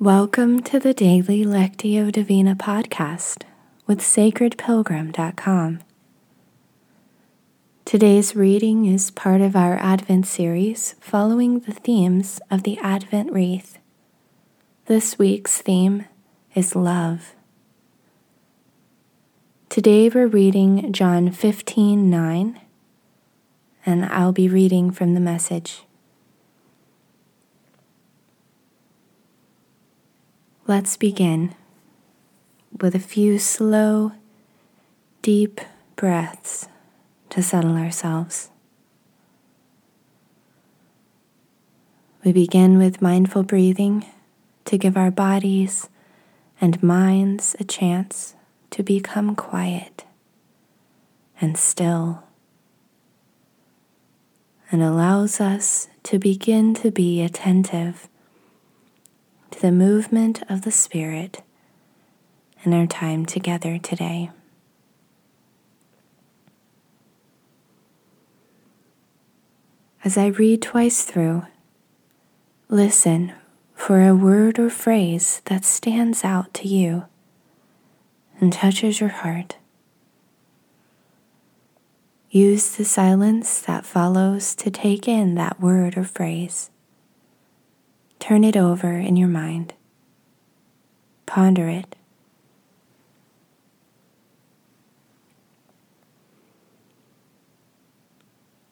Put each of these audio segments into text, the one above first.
Welcome to the Daily Lectio Divina podcast with sacredpilgrim.com. Today's reading is part of our Advent series following the themes of the Advent wreath. This week's theme is love. Today we're reading John 15 9, and I'll be reading from the message. Let's begin with a few slow, deep breaths to settle ourselves. We begin with mindful breathing to give our bodies and minds a chance to become quiet and still, and allows us to begin to be attentive to the movement of the Spirit in our time together today. As I read twice through, listen for a word or phrase that stands out to you and touches your heart. Use the silence that follows to take in that word or phrase. Turn it over in your mind. Ponder it.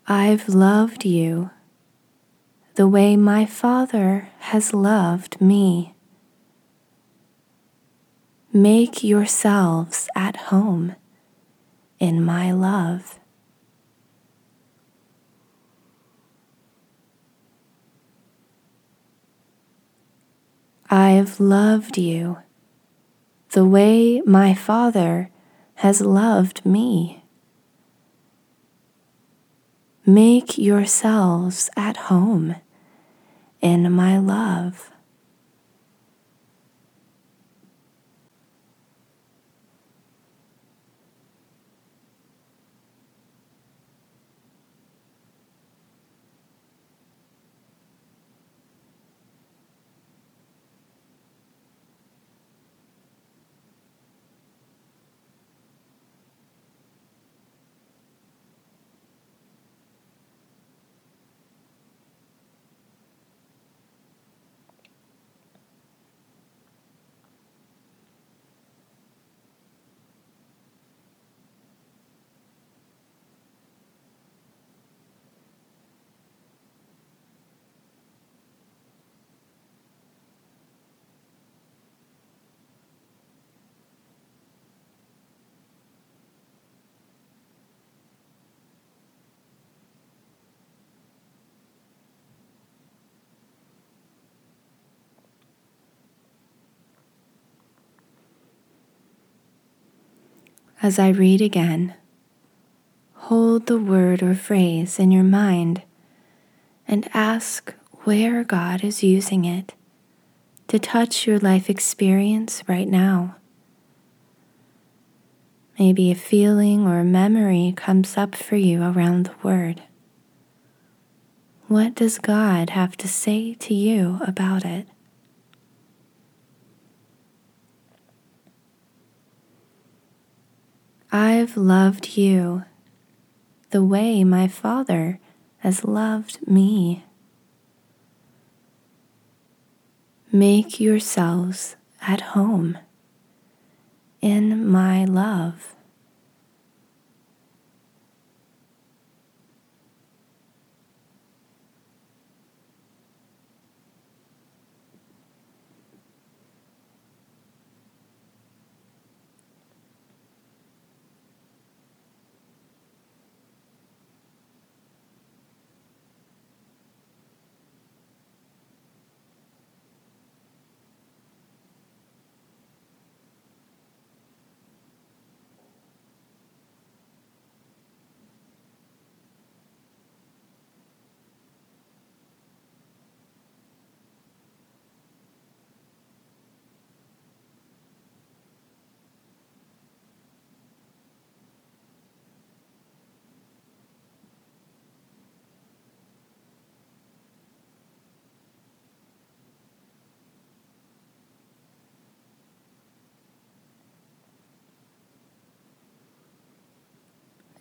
I've loved you the way my Father has loved me. Make yourselves at home in my love. I've loved you the way my Father has loved me. Make yourselves at home in my love. As I read again, hold the word or phrase in your mind and ask where God is using it to touch your life experience right now. Maybe a feeling or a memory comes up for you around the word. What does God have to say to you about it? I've loved you the way my Father has loved me. Make yourselves at home in my love.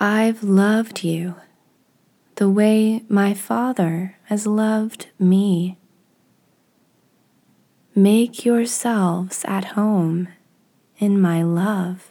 I've loved you the way my Father has loved me. Make yourselves at home in my love.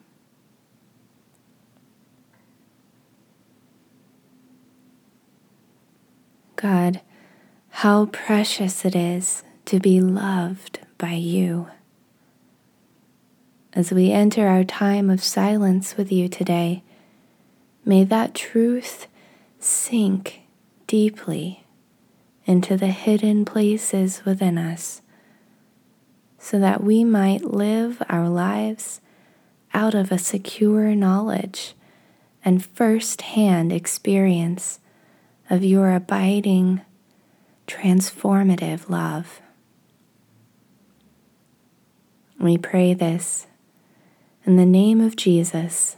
God, how precious it is to be loved by you. As we enter our time of silence with you today, may that truth sink deeply into the hidden places within us so that we might live our lives out of a secure knowledge and first hand experience of your abiding, transformative love. We pray this in the name of Jesus,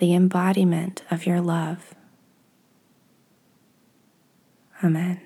the embodiment of your love. Amen.